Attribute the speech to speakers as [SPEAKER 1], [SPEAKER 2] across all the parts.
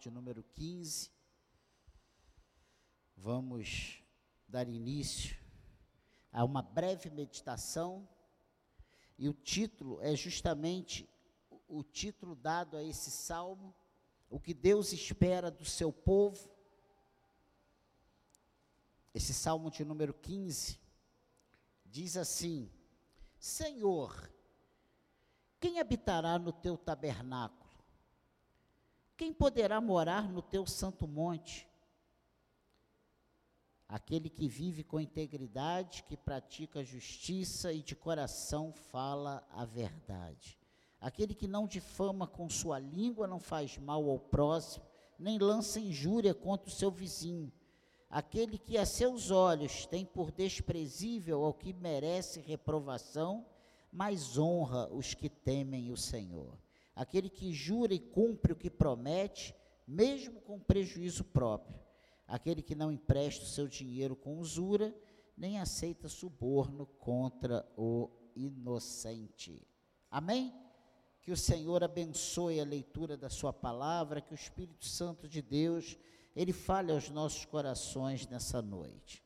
[SPEAKER 1] de número 15. Vamos dar início a uma breve meditação, e o título é justamente o título dado a esse salmo, o que Deus espera do seu povo. Esse salmo de número 15 diz assim: Senhor, quem habitará no teu tabernáculo? Quem poderá morar no teu santo monte? Aquele que vive com integridade, que pratica justiça e de coração fala a verdade. Aquele que não difama com sua língua, não faz mal ao próximo, nem lança injúria contra o seu vizinho. Aquele que a seus olhos tem por desprezível ao que merece reprovação, mas honra os que temem o Senhor aquele que jura e cumpre o que promete, mesmo com prejuízo próprio, aquele que não empresta o seu dinheiro com usura, nem aceita suborno contra o inocente. Amém? Que o Senhor abençoe a leitura da sua palavra, que o Espírito Santo de Deus, ele fale aos nossos corações nessa noite.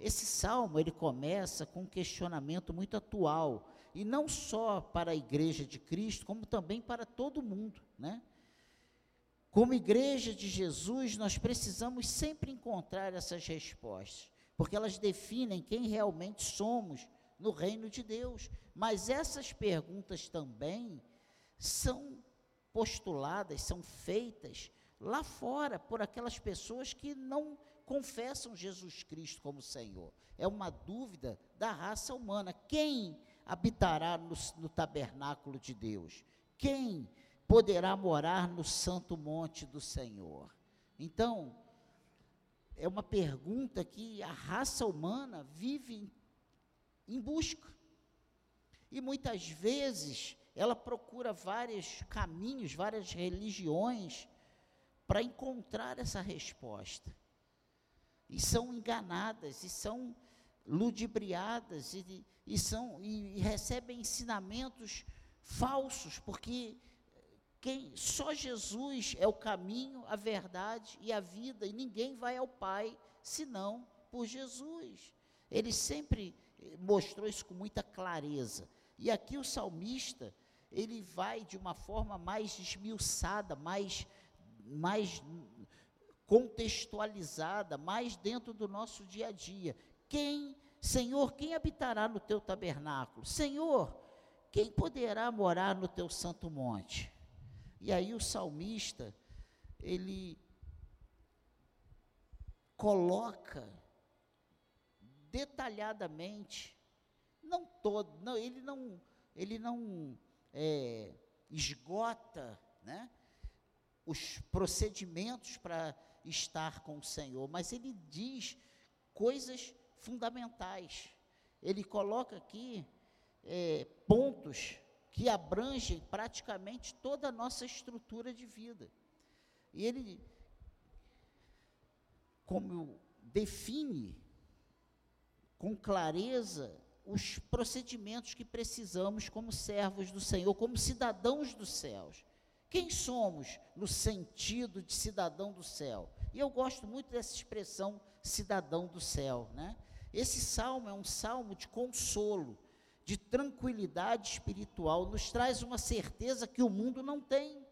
[SPEAKER 1] Esse salmo, ele começa com um questionamento muito atual, e não só para a igreja de Cristo, como também para todo mundo, né? Como igreja de Jesus, nós precisamos sempre encontrar essas respostas, porque elas definem quem realmente somos no reino de Deus. Mas essas perguntas também são postuladas, são feitas lá fora por aquelas pessoas que não confessam Jesus Cristo como Senhor. É uma dúvida da raça humana. Quem habitará no, no tabernáculo de Deus? Quem poderá morar no santo monte do Senhor? Então, é uma pergunta que a raça humana vive em busca. E muitas vezes ela procura vários caminhos, várias religiões para encontrar essa resposta. E são enganadas, e são ludibriadas e, e, são, e, e recebem ensinamentos falsos, porque quem só Jesus é o caminho, a verdade e a vida, e ninguém vai ao Pai senão por Jesus. Ele sempre eh, mostrou isso com muita clareza. E aqui o salmista, ele vai de uma forma mais esmiuçada, mais, mais contextualizada, mais dentro do nosso dia a dia. Quem, Senhor, quem habitará no teu tabernáculo? Senhor, quem poderá morar no teu santo monte? E aí o salmista, ele coloca detalhadamente, não todo, não, ele não, ele não é, esgota, né, os procedimentos para estar com o Senhor, mas ele diz coisas fundamentais. Ele coloca aqui é, pontos que abrangem praticamente toda a nossa estrutura de vida. E ele, como define com clareza os procedimentos que precisamos como servos do Senhor, como cidadãos dos céus. Quem somos no sentido de cidadão do céu? E eu gosto muito dessa expressão cidadão do céu, né? Esse salmo é um salmo de consolo, de tranquilidade espiritual, nos traz uma certeza que o mundo não tem.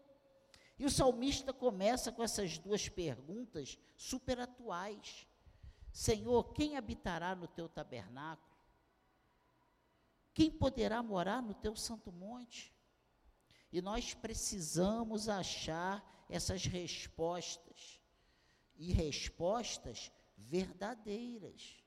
[SPEAKER 1] E o salmista começa com essas duas perguntas super atuais. Senhor, quem habitará no teu tabernáculo? Quem poderá morar no teu santo monte? E nós precisamos achar essas respostas, e respostas verdadeiras.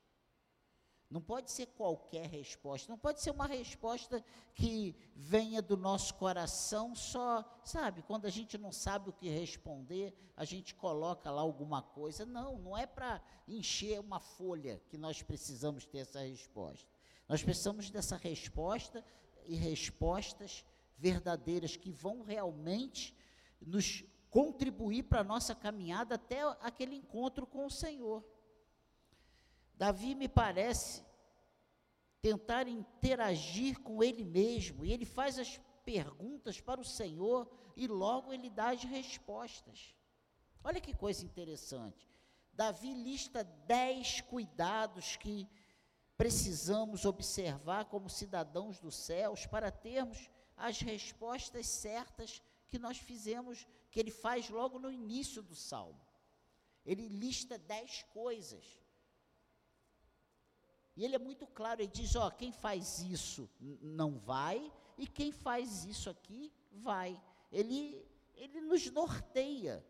[SPEAKER 1] Não pode ser qualquer resposta, não pode ser uma resposta que venha do nosso coração só, sabe? Quando a gente não sabe o que responder, a gente coloca lá alguma coisa. Não, não é para encher uma folha que nós precisamos ter essa resposta. Nós precisamos dessa resposta e respostas verdadeiras que vão realmente nos contribuir para a nossa caminhada até aquele encontro com o Senhor. Davi me parece tentar interagir com ele mesmo, e ele faz as perguntas para o Senhor e logo ele dá as respostas. Olha que coisa interessante. Davi lista dez cuidados que precisamos observar como cidadãos dos céus para termos as respostas certas que nós fizemos, que ele faz logo no início do salmo. Ele lista dez coisas. E ele é muito claro, ele diz: ó, quem faz isso não vai, e quem faz isso aqui vai. Ele, ele nos norteia.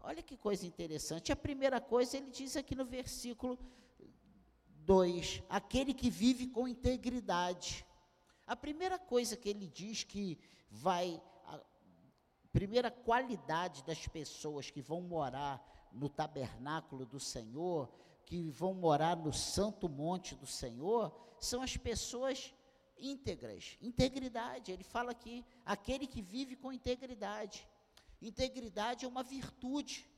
[SPEAKER 1] Olha que coisa interessante. A primeira coisa, ele diz aqui no versículo 2: aquele que vive com integridade. A primeira coisa que ele diz que vai, a primeira qualidade das pessoas que vão morar no tabernáculo do Senhor, que vão morar no santo monte do Senhor, são as pessoas íntegras, integridade. Ele fala aqui, aquele que vive com integridade. Integridade é uma virtude,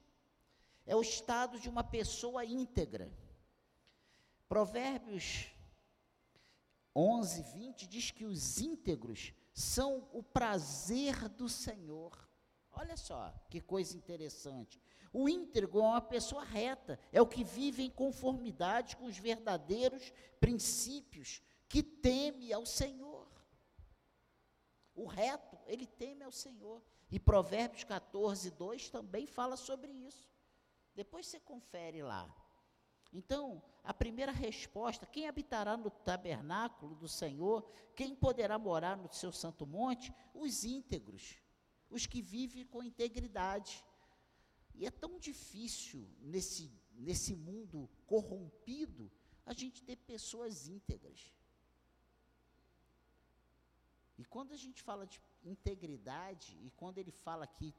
[SPEAKER 1] é o estado de uma pessoa íntegra. Provérbios 11, 20 diz que os íntegros são o prazer do Senhor. Olha só que coisa interessante. O íntegro é uma pessoa reta, é o que vive em conformidade com os verdadeiros princípios, que teme ao Senhor. O reto, ele teme ao Senhor. E Provérbios 14, 2 também fala sobre isso. Depois você confere lá. Então, a primeira resposta: quem habitará no tabernáculo do Senhor? Quem poderá morar no seu santo monte? Os íntegros, os que vivem com integridade. E é tão difícil nesse, nesse mundo corrompido a gente ter pessoas íntegras. E quando a gente fala de integridade, e quando ele fala aqui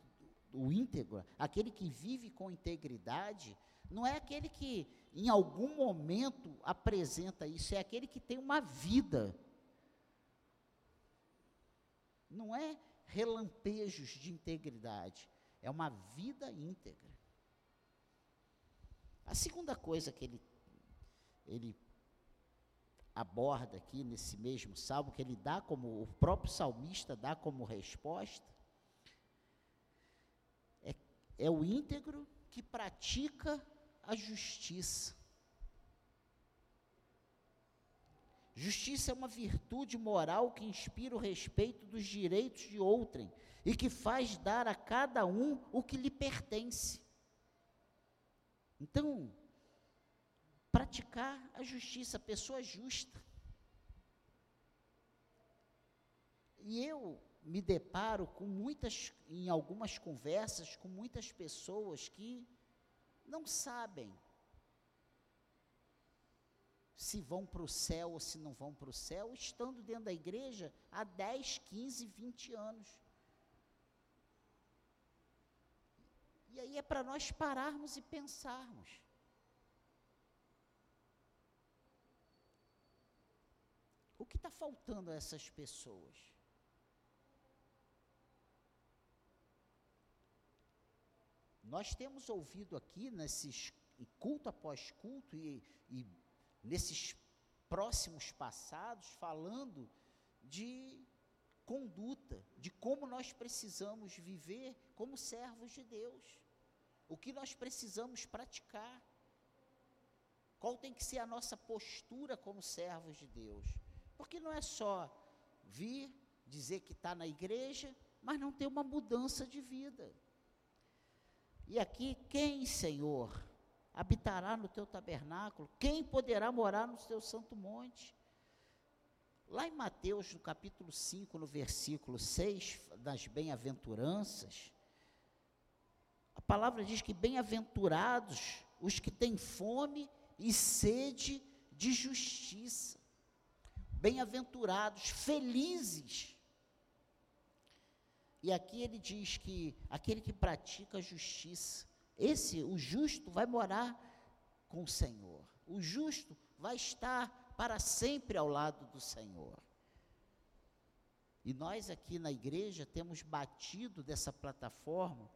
[SPEAKER 1] o íntegro, aquele que vive com integridade, não é aquele que em algum momento apresenta isso, é aquele que tem uma vida. Não é relampejos de integridade, é uma vida íntegra. A segunda coisa que ele, ele aborda aqui nesse mesmo salmo, que ele dá como, o próprio salmista dá como resposta, é, é o íntegro que pratica a justiça. Justiça é uma virtude moral que inspira o respeito dos direitos de outrem e que faz dar a cada um o que lhe pertence. Então, praticar a justiça, pessoa justa. E eu me deparo com muitas, em algumas conversas, com muitas pessoas que não sabem se vão para o céu ou se não vão para o céu, estando dentro da igreja há 10, 15, 20 anos. E aí é para nós pararmos e pensarmos. O que está faltando a essas pessoas? Nós temos ouvido aqui, nesses culto após culto e, e nesses próximos passados, falando de conduta, de como nós precisamos viver como servos de Deus, o que nós precisamos praticar, qual tem que ser a nossa postura como servos de Deus. Porque não é só vir, dizer que está na igreja, mas não ter uma mudança de vida. E aqui, quem, Senhor, habitará no teu tabernáculo? Quem poderá morar no teu santo monte? Lá em Mateus, no capítulo 5, no versículo 6, das bem-aventuranças, a palavra diz que bem-aventurados os que têm fome e sede de justiça bem-aventurados, felizes. E aqui ele diz que aquele que pratica a justiça, esse, o justo, vai morar com o Senhor. O justo vai estar para sempre ao lado do Senhor. E nós aqui na igreja temos batido dessa plataforma,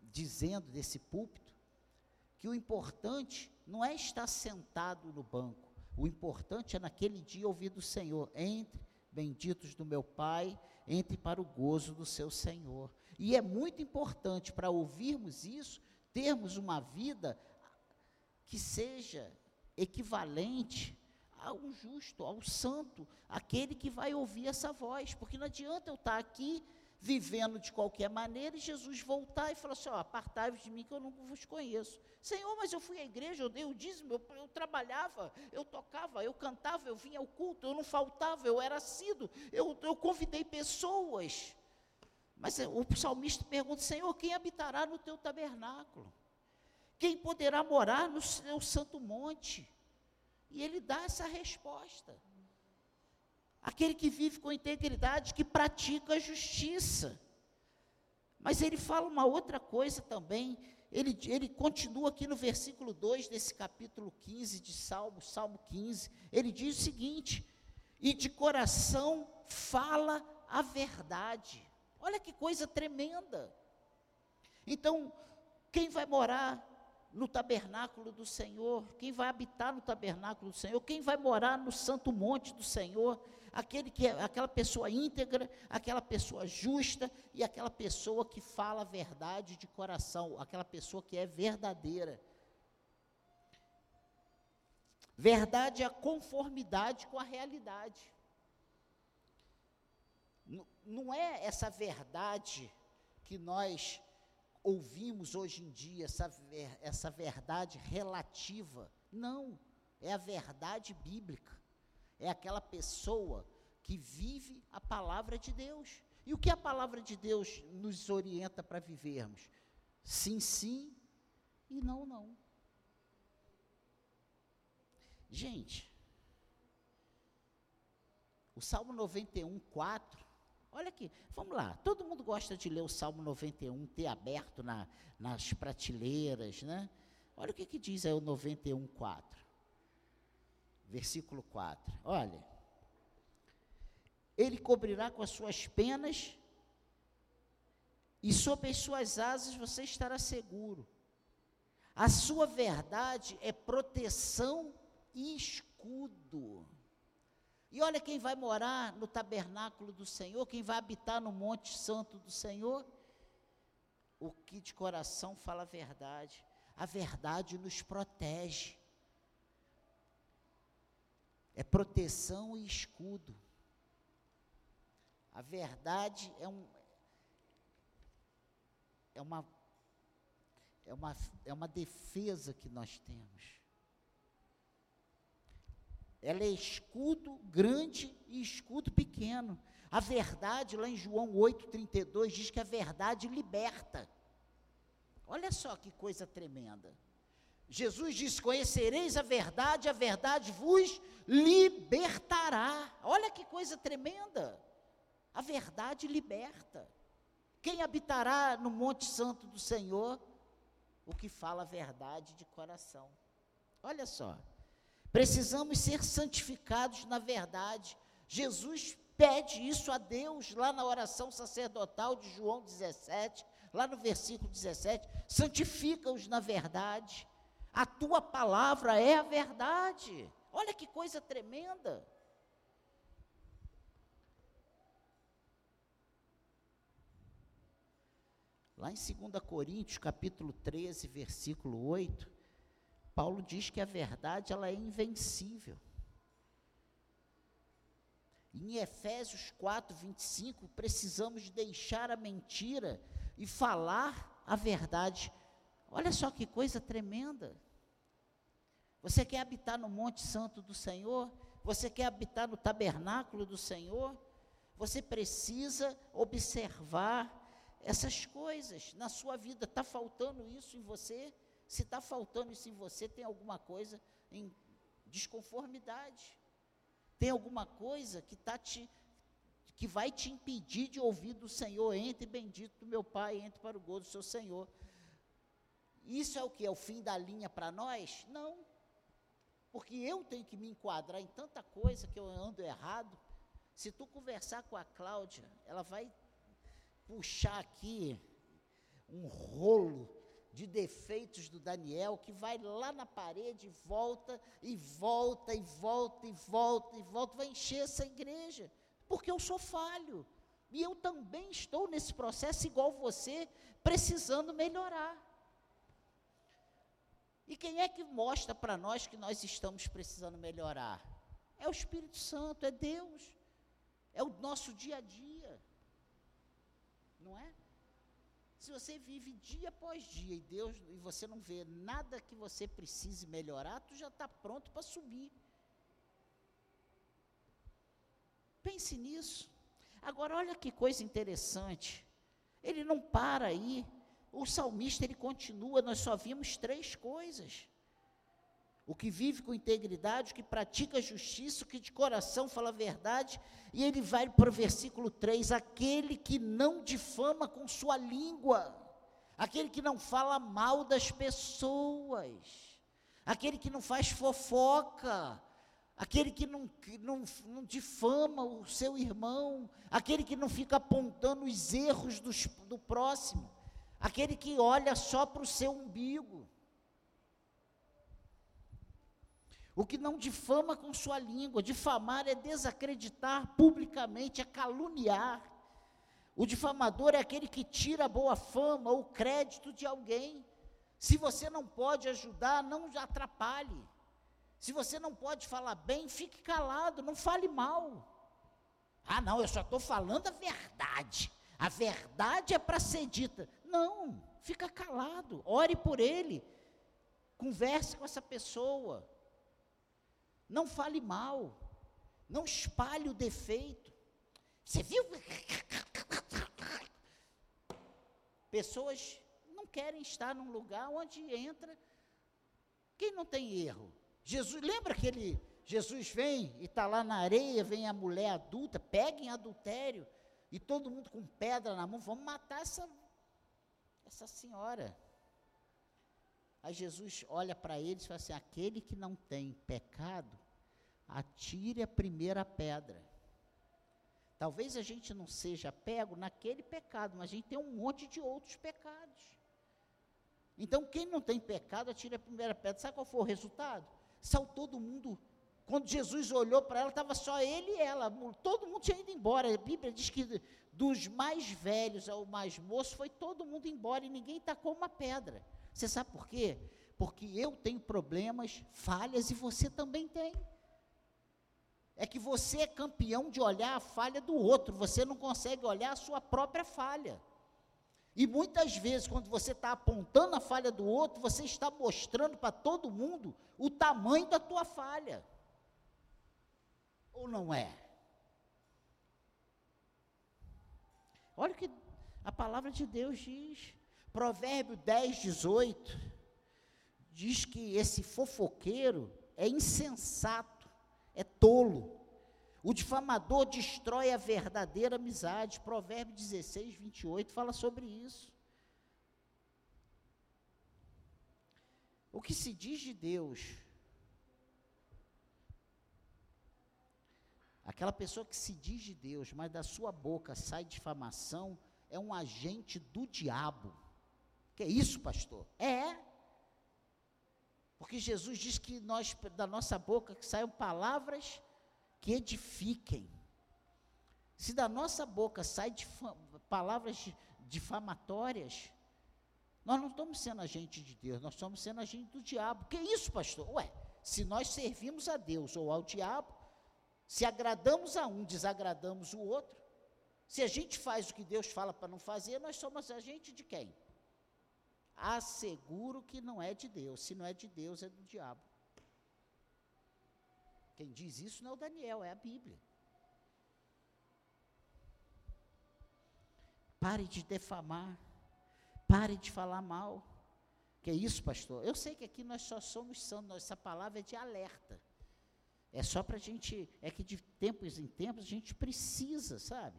[SPEAKER 1] dizendo desse púlpito, que o importante não é estar sentado no banco, o importante é naquele dia ouvir do Senhor: entre, benditos do meu Pai, entre para o gozo do seu Senhor. E é muito importante para ouvirmos isso, termos uma vida que seja equivalente ao justo, ao santo, aquele que vai ouvir essa voz, porque não adianta eu estar aqui vivendo de qualquer maneira e Jesus voltar e falar assim: ó, apartai-vos de mim que eu não vos conheço. Senhor, mas eu fui à igreja, eu dei o dízimo, eu, eu, trabalhava, eu tocava, eu cantava, eu vinha ao culto, eu não faltava, eu era assíduo, eu, eu convidei pessoas. Mas o salmista pergunta: Senhor, quem habitará no teu tabernáculo? Quem poderá morar no seu santo monte? E ele dá essa resposta. Aquele que vive com integridade, que pratica a justiça. Mas ele fala uma outra coisa também. Ele, ele continua aqui no versículo 2 desse capítulo 15 de Salmo, Salmo 15. Ele diz o seguinte: E de coração fala a verdade. Olha que coisa tremenda. Então, quem vai morar no tabernáculo do Senhor, quem vai habitar no tabernáculo do Senhor, quem vai morar no santo monte do Senhor, aquele que é aquela pessoa íntegra, aquela pessoa justa e aquela pessoa que fala a verdade de coração, aquela pessoa que é verdadeira. Verdade é a conformidade com a realidade. Não é essa verdade que nós ouvimos hoje em dia, essa, essa verdade relativa. Não, é a verdade bíblica. É aquela pessoa que vive a palavra de Deus. E o que a palavra de Deus nos orienta para vivermos? Sim, sim e não, não. Gente, o Salmo 91, 4 Olha aqui, vamos lá. Todo mundo gosta de ler o Salmo 91, ter aberto na, nas prateleiras, né? Olha o que, que diz aí o 91, 4. Versículo 4. Olha. Ele cobrirá com as suas penas, e sob as suas asas você estará seguro. A sua verdade é proteção e escudo. E olha quem vai morar no tabernáculo do Senhor, quem vai habitar no Monte Santo do Senhor. O que de coração fala a verdade. A verdade nos protege. É proteção e escudo. A verdade é um é uma é uma, é uma defesa que nós temos. Ela é escudo grande e escudo pequeno. A verdade, lá em João 8,32, diz que a verdade liberta. Olha só que coisa tremenda. Jesus diz: Conhecereis a verdade, a verdade vos libertará. Olha que coisa tremenda. A verdade liberta. Quem habitará no Monte Santo do Senhor? O que fala a verdade de coração. Olha só. Precisamos ser santificados na verdade. Jesus pede isso a Deus lá na oração sacerdotal de João 17, lá no versículo 17: santifica-os na verdade. A tua palavra é a verdade. Olha que coisa tremenda. Lá em 2 Coríntios, capítulo 13, versículo 8, Paulo diz que a verdade ela é invencível. Em Efésios 4, 25, precisamos deixar a mentira e falar a verdade. Olha só que coisa tremenda. Você quer habitar no Monte Santo do Senhor? Você quer habitar no tabernáculo do Senhor? Você precisa observar essas coisas na sua vida. Está faltando isso em você? Se está faltando isso em você, tem alguma coisa em desconformidade. Tem alguma coisa que tá te que vai te impedir de ouvir do Senhor, entre bendito do meu Pai, entre para o gozo do seu Senhor. Isso é o que? É o fim da linha para nós? Não. Porque eu tenho que me enquadrar em tanta coisa que eu ando errado. Se tu conversar com a Cláudia, ela vai puxar aqui um rolo de defeitos do Daniel, que vai lá na parede, volta e volta e volta e volta e volta, vai encher essa igreja, porque eu sou falho, E eu também estou nesse processo igual você, precisando melhorar. E quem é que mostra para nós que nós estamos precisando melhorar? É o Espírito Santo, é Deus. É o nosso dia a dia. Não é? Se você vive dia após dia e Deus e você não vê nada que você precise melhorar, tu já está pronto para subir. Pense nisso. Agora olha que coisa interessante. Ele não para aí. O salmista ele continua, nós só vimos três coisas. O que vive com integridade, o que pratica justiça, o que de coração fala a verdade, e ele vai para o versículo 3: aquele que não difama com sua língua, aquele que não fala mal das pessoas, aquele que não faz fofoca, aquele que não, que não, não difama o seu irmão, aquele que não fica apontando os erros dos, do próximo, aquele que olha só para o seu umbigo. O que não difama com sua língua, difamar é desacreditar publicamente, é caluniar. O difamador é aquele que tira a boa fama ou crédito de alguém. Se você não pode ajudar, não atrapalhe. Se você não pode falar bem, fique calado, não fale mal. Ah, não, eu só estou falando a verdade. A verdade é para ser dita. Não, fica calado, ore por ele, converse com essa pessoa. Não fale mal, não espalhe o defeito. Você viu? Pessoas não querem estar num lugar onde entra quem não tem erro. Jesus, lembra que ele, Jesus vem e está lá na areia, vem a mulher adulta, pega em adultério, e todo mundo com pedra na mão, vamos matar essa, essa senhora. Aí Jesus olha para eles e fala assim: aquele que não tem pecado, atire a primeira pedra. Talvez a gente não seja pego naquele pecado, mas a gente tem um monte de outros pecados. Então, quem não tem pecado, atire a primeira pedra. Sabe qual foi o resultado? Saiu todo mundo. Quando Jesus olhou para ela, estava só ele e ela. Todo mundo tinha ido embora. A Bíblia diz que dos mais velhos ao mais moço, foi todo mundo embora e ninguém tacou uma pedra. Você sabe por quê? Porque eu tenho problemas, falhas e você também tem. É que você é campeão de olhar a falha do outro, você não consegue olhar a sua própria falha. E muitas vezes, quando você está apontando a falha do outro, você está mostrando para todo mundo o tamanho da tua falha. Ou não é? Olha o que a palavra de Deus diz. Provérbio 10, 18. Diz que esse fofoqueiro é insensato, é tolo. O difamador destrói a verdadeira amizade. Provérbio 16, 28 fala sobre isso. O que se diz de Deus? Aquela pessoa que se diz de Deus, mas da sua boca sai difamação, é um agente do diabo. Que é isso, pastor? É. Porque Jesus diz que nós, da nossa boca, que saiam palavras que edifiquem. Se da nossa boca saem palavras difamatórias, nós não estamos sendo agente de Deus, nós estamos sendo agente do diabo. Que isso, pastor? Ué, se nós servimos a Deus ou ao diabo, se agradamos a um, desagradamos o outro, se a gente faz o que Deus fala para não fazer, nós somos agente de quem? Asseguro que não é de Deus. Se não é de Deus, é do diabo. Quem diz isso não é o Daniel, é a Bíblia. Pare de defamar. Pare de falar mal. Que é isso, pastor? Eu sei que aqui nós só somos santos, essa palavra é de alerta. É só para a gente, é que de tempos em tempos a gente precisa, sabe?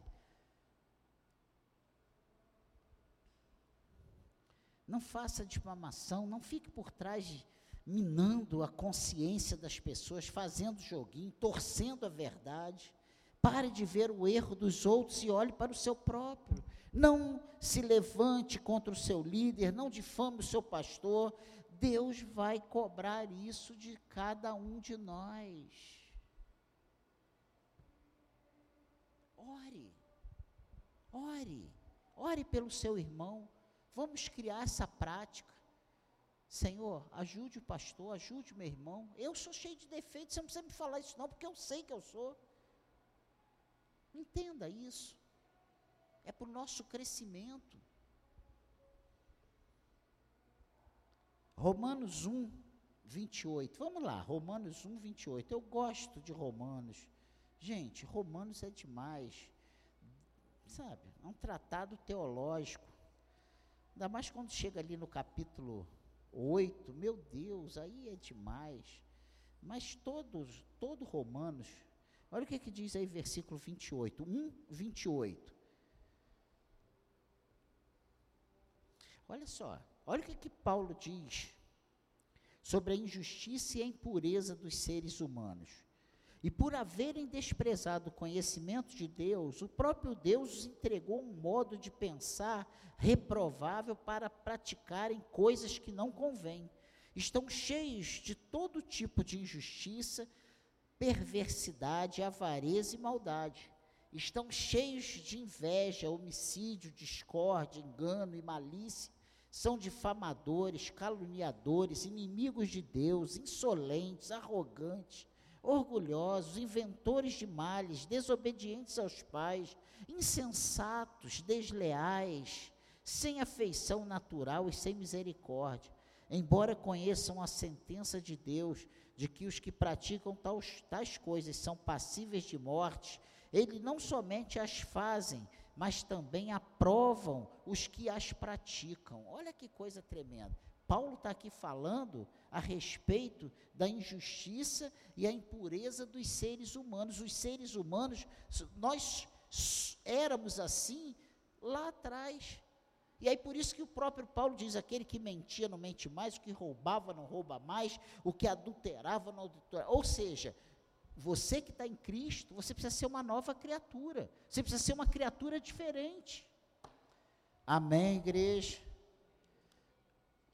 [SPEAKER 1] Não faça difamação, não fique por trás de, minando a consciência das pessoas, fazendo joguinho, torcendo a verdade. Pare de ver o erro dos outros e olhe para o seu próprio. Não se levante contra o seu líder, não difame o seu pastor. Deus vai cobrar isso de cada um de nós. Ore. Ore, ore pelo seu irmão. Vamos criar essa prática. Senhor, ajude o pastor, ajude o meu irmão. Eu sou cheio de defeitos, você não precisa me falar isso não, porque eu sei que eu sou. Entenda isso. É para o nosso crescimento. Romanos 1, 28. Vamos lá, Romanos 1, 28. Eu gosto de Romanos. Gente, Romanos é demais. Sabe? É um tratado teológico. Ainda mais quando chega ali no capítulo 8, meu Deus, aí é demais. Mas todos, todo Romanos, olha o que, que diz aí versículo 28, 1, 28. Olha só, olha o que, que Paulo diz sobre a injustiça e a impureza dos seres humanos. E por haverem desprezado o conhecimento de Deus, o próprio Deus os entregou um modo de pensar reprovável para praticarem coisas que não convêm. Estão cheios de todo tipo de injustiça, perversidade, avareza e maldade. Estão cheios de inveja, homicídio, discórdia, engano e malícia. São difamadores, caluniadores, inimigos de Deus, insolentes, arrogantes orgulhosos, inventores de males, desobedientes aos pais, insensatos, desleais, sem afeição natural e sem misericórdia. Embora conheçam a sentença de Deus de que os que praticam tais, tais coisas são passíveis de morte, eles não somente as fazem, mas também aprovam os que as praticam. Olha que coisa tremenda. Paulo está aqui falando a respeito da injustiça e a impureza dos seres humanos. Os seres humanos, nós éramos assim lá atrás. E aí por isso que o próprio Paulo diz: aquele que mentia não mente mais, o que roubava não rouba mais, o que adulterava não adultera. Ou seja, você que está em Cristo, você precisa ser uma nova criatura. Você precisa ser uma criatura diferente. Amém, igreja?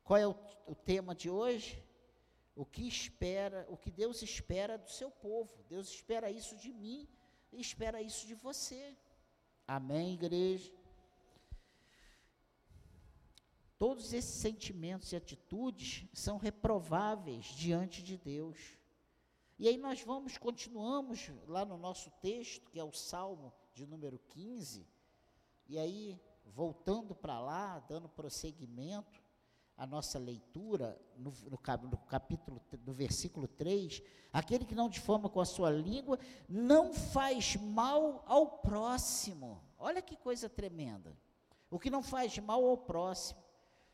[SPEAKER 1] Qual é o, o tema de hoje? O que espera, o que Deus espera do seu povo. Deus espera isso de mim e espera isso de você. Amém, igreja? Todos esses sentimentos e atitudes são reprováveis diante de Deus. E aí nós vamos, continuamos lá no nosso texto, que é o Salmo de número 15, e aí, voltando para lá, dando prosseguimento, a nossa leitura, no, no, no, capítulo, no versículo 3, aquele que não difama com a sua língua, não faz mal ao próximo. Olha que coisa tremenda. O que não faz mal ao próximo.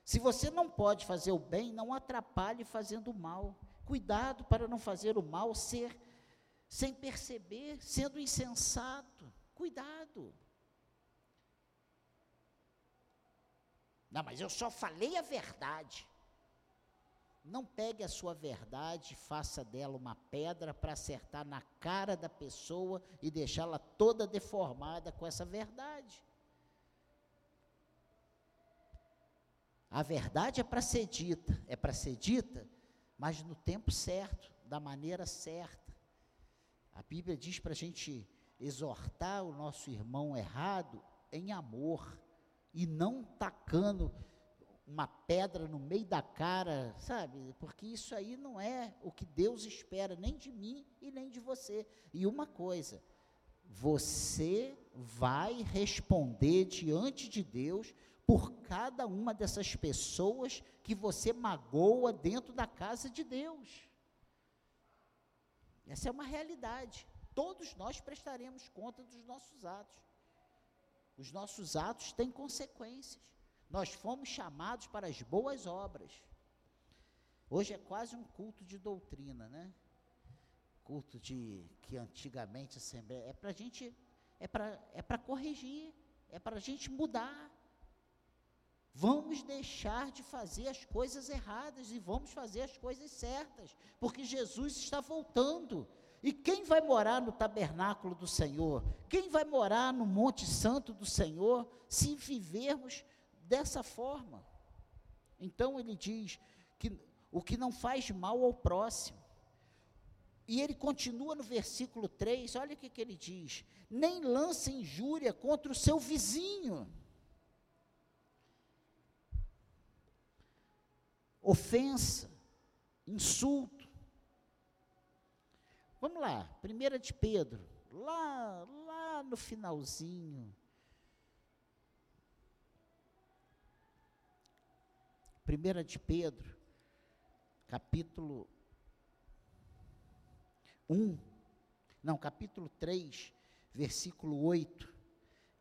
[SPEAKER 1] Se você não pode fazer o bem, não atrapalhe fazendo o mal. Cuidado para não fazer o mal ser sem perceber, sendo insensato. Cuidado. Não, mas eu só falei a verdade. Não pegue a sua verdade, faça dela uma pedra para acertar na cara da pessoa e deixá-la toda deformada com essa verdade. A verdade é para ser dita, é para ser dita, mas no tempo certo, da maneira certa. A Bíblia diz para a gente exortar o nosso irmão errado em amor e não tacando uma pedra no meio da cara, sabe? Porque isso aí não é o que Deus espera, nem de mim e nem de você. E uma coisa, você vai responder diante de Deus por cada uma dessas pessoas que você magoa dentro da casa de Deus. Essa é uma realidade. Todos nós prestaremos conta dos nossos atos. Os nossos atos têm consequências. Nós fomos chamados para as boas obras. Hoje é quase um culto de doutrina, né? Culto de que antigamente assembleia é para a gente é para é para corrigir, é para a gente mudar. Vamos deixar de fazer as coisas erradas e vamos fazer as coisas certas, porque Jesus está voltando. E quem vai morar no tabernáculo do Senhor? Quem vai morar no Monte Santo do Senhor se vivermos dessa forma? Então ele diz que o que não faz mal ao próximo. E ele continua no versículo 3, olha o que, que ele diz: nem lance injúria contra o seu vizinho. Ofensa, insulto. Vamos lá, primeira de Pedro, lá, lá no finalzinho. Primeira de Pedro, capítulo 1, não, capítulo 3, versículo 8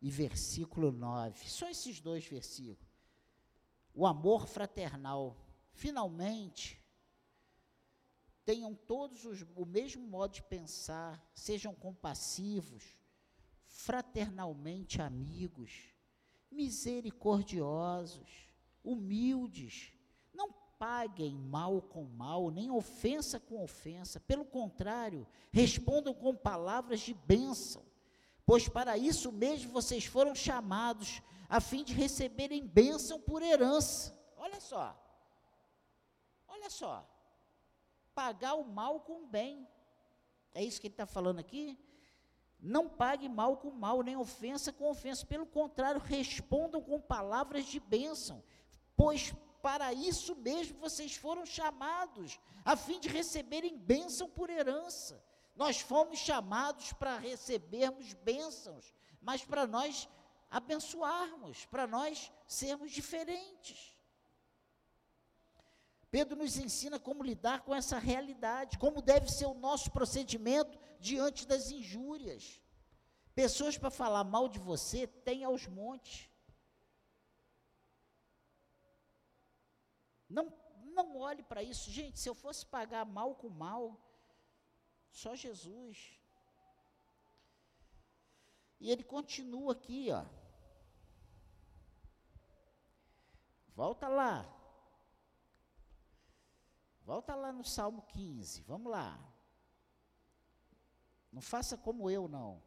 [SPEAKER 1] e versículo 9. Só esses dois versículos. O amor fraternal. Finalmente, tenham todos os, o mesmo modo de pensar, sejam compassivos, fraternalmente amigos, misericordiosos, humildes, não paguem mal com mal, nem ofensa com ofensa, pelo contrário, respondam com palavras de bênção. Pois para isso mesmo vocês foram chamados, a fim de receberem bênção por herança. Olha só, olha só, pagar o mal com o bem, é isso que ele está falando aqui? Não pague mal com mal, nem ofensa com ofensa, pelo contrário, respondam com palavras de bênção, pois para isso mesmo vocês foram chamados, a fim de receberem bênção por herança. Nós fomos chamados para recebermos bênçãos, mas para nós abençoarmos, para nós sermos diferentes. Pedro nos ensina como lidar com essa realidade, como deve ser o nosso procedimento diante das injúrias. Pessoas para falar mal de você tem aos montes. Não, não olhe para isso. Gente, se eu fosse pagar mal com mal, só Jesus. E ele continua aqui, ó. Volta lá. Volta lá no Salmo 15. Vamos lá. Não faça como eu, não.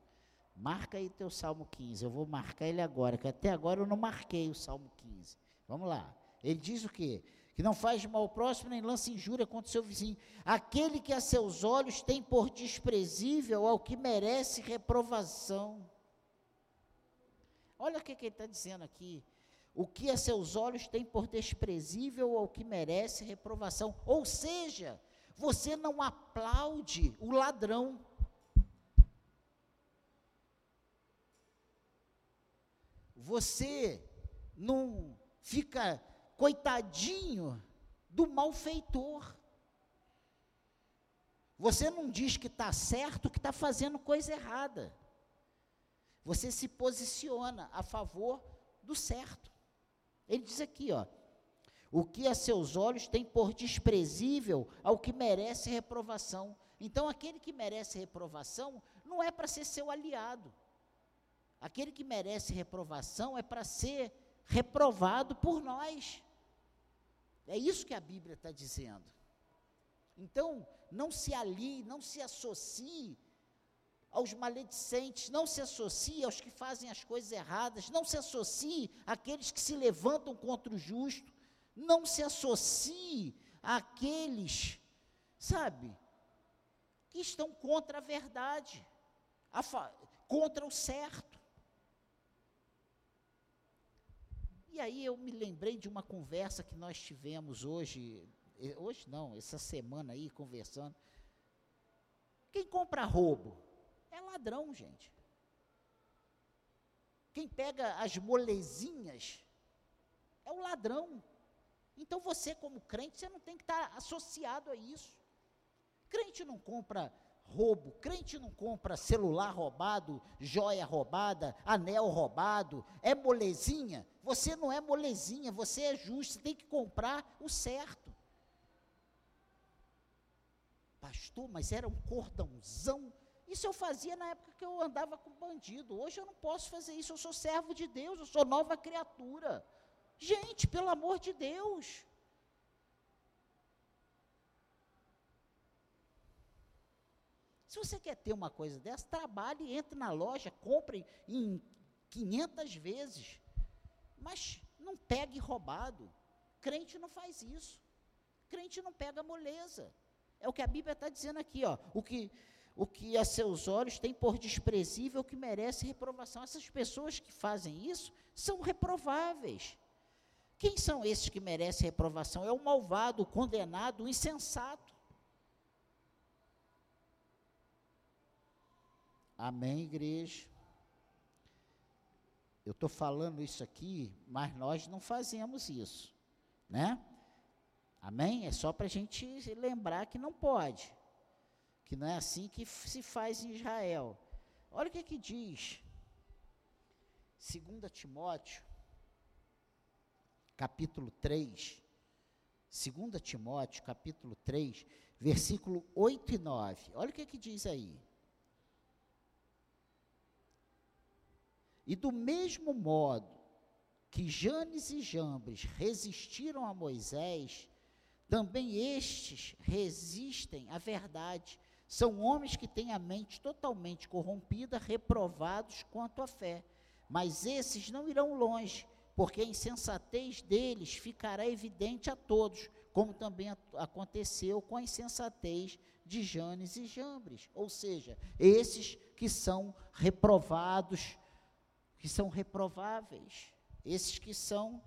[SPEAKER 1] Marca aí teu Salmo 15. Eu vou marcar ele agora, que até agora eu não marquei o Salmo 15. Vamos lá. Ele diz o quê? que não faz mal ao próximo, nem lança injúria contra o seu vizinho. Aquele que a seus olhos tem por desprezível ao que merece reprovação. Olha o que, que ele está dizendo aqui. O que a seus olhos tem por desprezível ao que merece reprovação. Ou seja, você não aplaude o ladrão. Você não fica coitadinho do malfeitor. Você não diz que está certo, que está fazendo coisa errada. Você se posiciona a favor do certo. Ele diz aqui, ó, o que a seus olhos tem por desprezível ao que merece reprovação. Então, aquele que merece reprovação não é para ser seu aliado. Aquele que merece reprovação é para ser reprovado por nós. É isso que a Bíblia está dizendo. Então, não se alie, não se associe aos maledicentes, não se associe aos que fazem as coisas erradas, não se associe àqueles que se levantam contra o justo, não se associe àqueles, sabe, que estão contra a verdade, a contra o certo. E aí eu me lembrei de uma conversa que nós tivemos hoje, hoje não, essa semana aí, conversando. Quem compra roubo ladrão, gente. Quem pega as molezinhas é o ladrão. Então você, como crente, você não tem que estar associado a isso. Crente não compra roubo. Crente não compra celular roubado, joia roubada, anel roubado, é molezinha. Você não é molezinha, você é justo, você tem que comprar o certo. Pastor, mas era um cordãozão. Isso eu fazia na época que eu andava com bandido. Hoje eu não posso fazer isso, eu sou servo de Deus, eu sou nova criatura. Gente, pelo amor de Deus. Se você quer ter uma coisa dessa, trabalhe, entre na loja, compre em 500 vezes. Mas não pegue roubado. Crente não faz isso. Crente não pega moleza. É o que a Bíblia está dizendo aqui, ó. O que, o que a seus olhos tem por desprezível, que merece reprovação. Essas pessoas que fazem isso são reprováveis. Quem são esses que merecem reprovação? É o malvado, o condenado, o insensato. Amém, igreja? Eu estou falando isso aqui, mas nós não fazemos isso, né? Amém? É só para a gente lembrar que não pode, que não é assim que se faz em Israel. Olha o que, que diz, 2 Timóteo, capítulo 3, 2 Timóteo, capítulo 3, versículo 8 e 9. Olha o que, que diz aí. E do mesmo modo que Janes e Jambres resistiram a Moisés, também estes resistem à verdade. São homens que têm a mente totalmente corrompida, reprovados quanto à fé. Mas esses não irão longe, porque a insensatez deles ficará evidente a todos, como também aconteceu com a insensatez de Janes e Jambres. Ou seja, esses que são reprovados, que são reprováveis, esses que são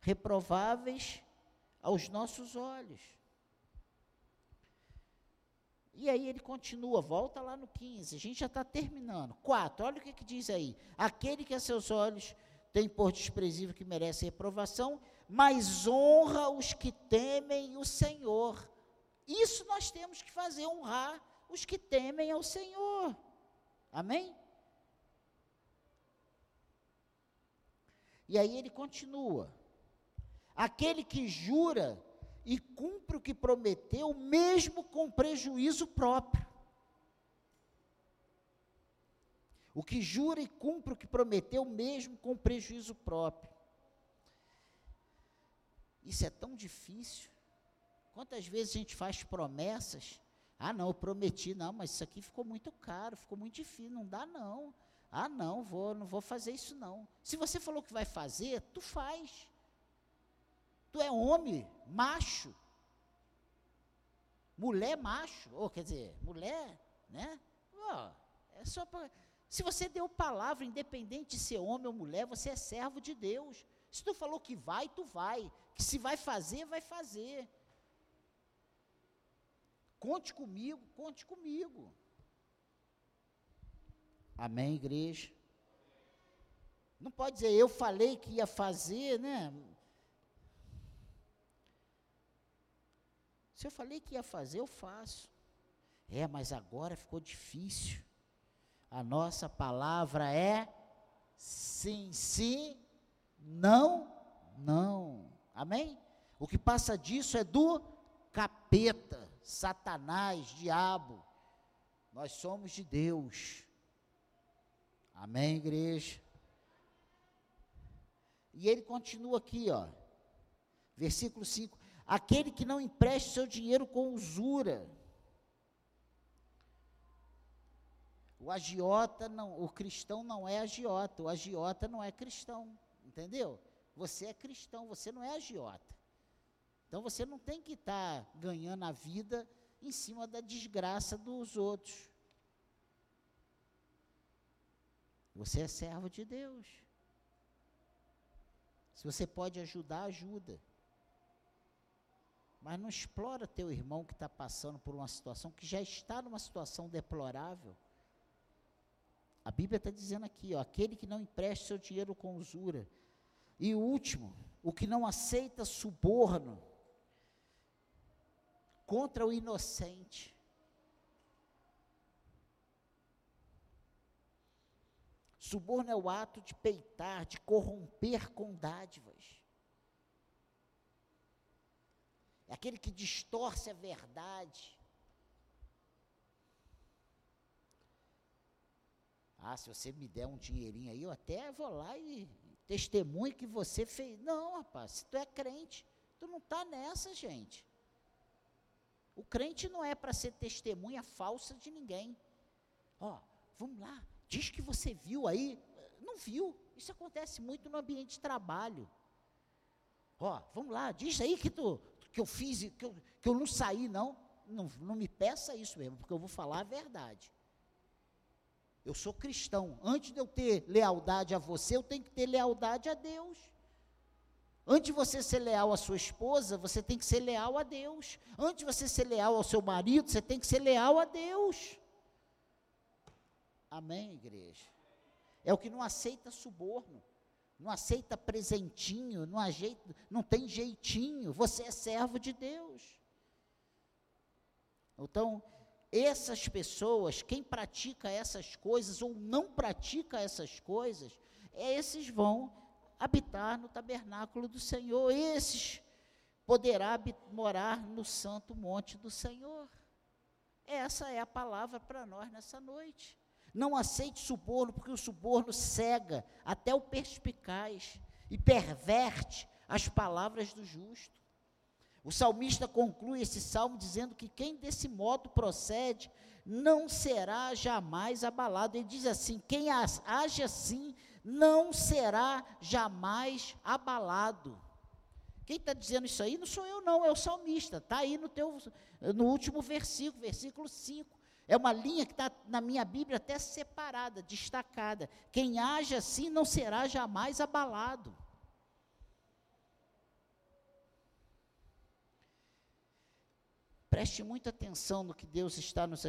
[SPEAKER 1] reprováveis aos nossos olhos. E aí ele continua, volta lá no 15, a gente já está terminando. 4, olha o que, que diz aí. Aquele que a seus olhos tem por desprezível que merece reprovação, mas honra os que temem o Senhor. Isso nós temos que fazer, honrar os que temem ao Senhor. Amém? E aí ele continua: aquele que jura e cumpre o que prometeu, mesmo com prejuízo próprio. O que jura e cumpre o que prometeu, mesmo com prejuízo próprio. Isso é tão difícil. Quantas vezes a gente faz promessas? Ah, não, eu prometi, não, mas isso aqui ficou muito caro, ficou muito difícil, não dá não. Ah, não, vou, não vou fazer isso não. Se você falou que vai fazer, tu faz. Tu é homem, macho. Mulher macho, ou quer dizer, mulher, né? Oh, é só para se você deu palavra, independente de ser homem ou mulher, você é servo de Deus. Se tu falou que vai, tu vai. Que se vai fazer, vai fazer. Conte comigo, conte comigo. Amém, igreja? Não pode dizer, eu falei que ia fazer, né? Se eu falei que ia fazer, eu faço. É, mas agora ficou difícil. A nossa palavra é sim, sim, não, não. Amém? O que passa disso é do capeta, Satanás, diabo. Nós somos de Deus. Amém, igreja? E ele continua aqui, ó. Versículo 5: Aquele que não empreste seu dinheiro com usura. O agiota não, o cristão não é agiota, o agiota não é cristão, entendeu? Você é cristão, você não é agiota. Então você não tem que estar tá ganhando a vida em cima da desgraça dos outros. Você é servo de Deus. Se você pode ajudar, ajuda. Mas não explora teu irmão que está passando por uma situação, que já está numa situação deplorável. A Bíblia está dizendo aqui, ó, aquele que não empresta seu dinheiro com usura. E o último, o que não aceita suborno contra o inocente. Suborno é o ato de peitar, de corromper com dádivas. É aquele que distorce a verdade. Ah, se você me der um dinheirinho aí, eu até vou lá e testemunho que você fez. Não, rapaz, se tu é crente, tu não está nessa, gente. O crente não é para ser testemunha falsa de ninguém. Ó, vamos lá, Diz que você viu aí. Não viu. Isso acontece muito no ambiente de trabalho. Ó, vamos lá, diz aí que, tu, que eu fiz, que eu, que eu não saí, não. não, não me peça isso mesmo, porque eu vou falar a verdade. Eu sou cristão. Antes de eu ter lealdade a você, eu tenho que ter lealdade a Deus. Antes de você ser leal à sua esposa, você tem que ser leal a Deus. Antes de você ser leal ao seu marido, você tem que ser leal a Deus. Amém, igreja? É o que não aceita suborno, não aceita presentinho, não, ajeita, não tem jeitinho. Você é servo de Deus. Então, essas pessoas, quem pratica essas coisas ou não pratica essas coisas, esses vão habitar no tabernáculo do Senhor, esses poderá morar no santo monte do Senhor. Essa é a palavra para nós nessa noite. Não aceite suborno, porque o suborno cega até o perspicaz e perverte as palavras do justo. O salmista conclui esse salmo dizendo que quem desse modo procede não será jamais abalado. Ele diz assim: quem age assim não será jamais abalado. Quem está dizendo isso aí não sou eu, não, é o salmista. Está aí no, teu, no último versículo, versículo 5. É uma linha que está na minha Bíblia até separada, destacada. Quem age assim não será jamais abalado. Preste muita atenção no que Deus está nos,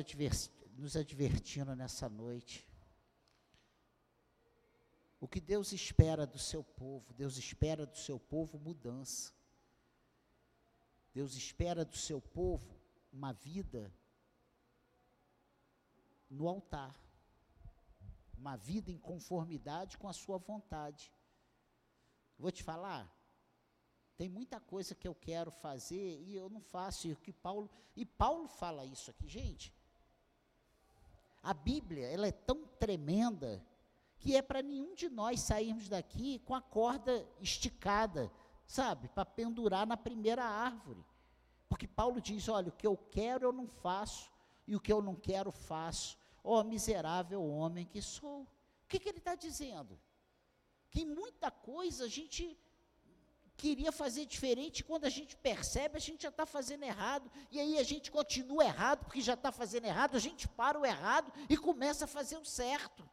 [SPEAKER 1] nos advertindo nessa noite. O que Deus espera do seu povo? Deus espera do seu povo mudança. Deus espera do seu povo uma vida no altar. Uma vida em conformidade com a sua vontade. Vou te falar, tem muita coisa que eu quero fazer e eu não faço. E que Paulo e Paulo fala isso aqui, gente. A Bíblia ela é tão tremenda que é para nenhum de nós sairmos daqui com a corda esticada, sabe, para pendurar na primeira árvore. Porque Paulo diz: olha, o que eu quero eu não faço, e o que eu não quero faço. Ó oh, miserável homem que sou. O que, que ele está dizendo? Que muita coisa a gente queria fazer diferente, quando a gente percebe, a gente já está fazendo errado, e aí a gente continua errado, porque já está fazendo errado, a gente para o errado e começa a fazer o certo.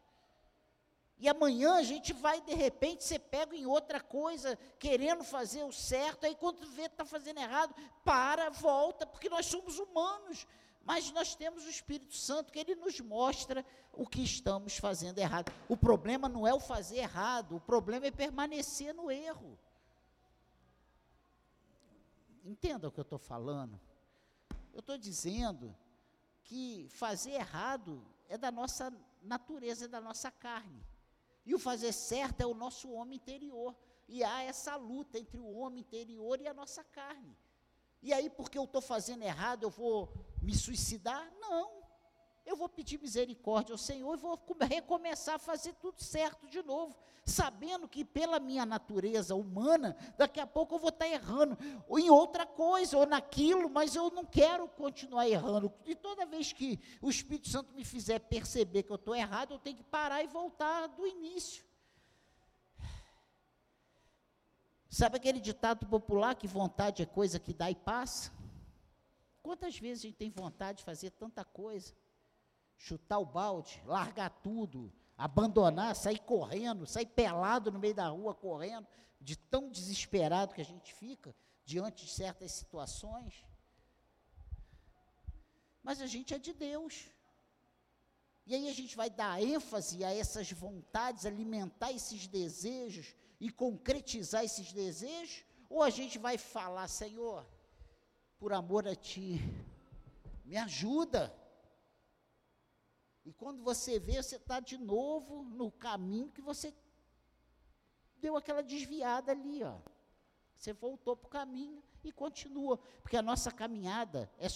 [SPEAKER 1] E amanhã a gente vai, de repente, ser pego em outra coisa, querendo fazer o certo, aí quando vê que está fazendo errado, para, volta, porque nós somos humanos, mas nós temos o Espírito Santo que ele nos mostra o que estamos fazendo errado. O problema não é o fazer errado, o problema é permanecer no erro. Entenda o que eu estou falando. Eu estou dizendo que fazer errado é da nossa natureza, é da nossa carne. E o fazer certo é o nosso homem interior. E há essa luta entre o homem interior e a nossa carne. E aí, porque eu estou fazendo errado, eu vou me suicidar? Não. Eu vou pedir misericórdia ao Senhor e vou recomeçar a fazer tudo certo de novo, sabendo que pela minha natureza humana, daqui a pouco eu vou estar errando, ou em outra coisa, ou naquilo, mas eu não quero continuar errando. E toda vez que o Espírito Santo me fizer perceber que eu estou errado, eu tenho que parar e voltar do início. Sabe aquele ditado popular que vontade é coisa que dá e passa? Quantas vezes a gente tem vontade de fazer tanta coisa? chutar o balde, largar tudo, abandonar, sair correndo, sair pelado no meio da rua correndo, de tão desesperado que a gente fica diante de certas situações. Mas a gente é de Deus. E aí a gente vai dar ênfase a essas vontades, alimentar esses desejos e concretizar esses desejos, ou a gente vai falar, Senhor, por amor a Ti, me ajuda e quando você vê, você está de novo no caminho que você deu aquela desviada ali, ó. Você voltou para o caminho e continua, porque a nossa caminhada é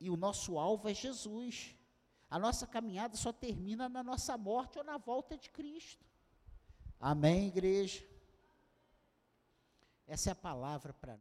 [SPEAKER 1] e o nosso alvo é Jesus. A nossa caminhada só termina na nossa morte ou na volta de Cristo. Amém, igreja. Essa é a palavra para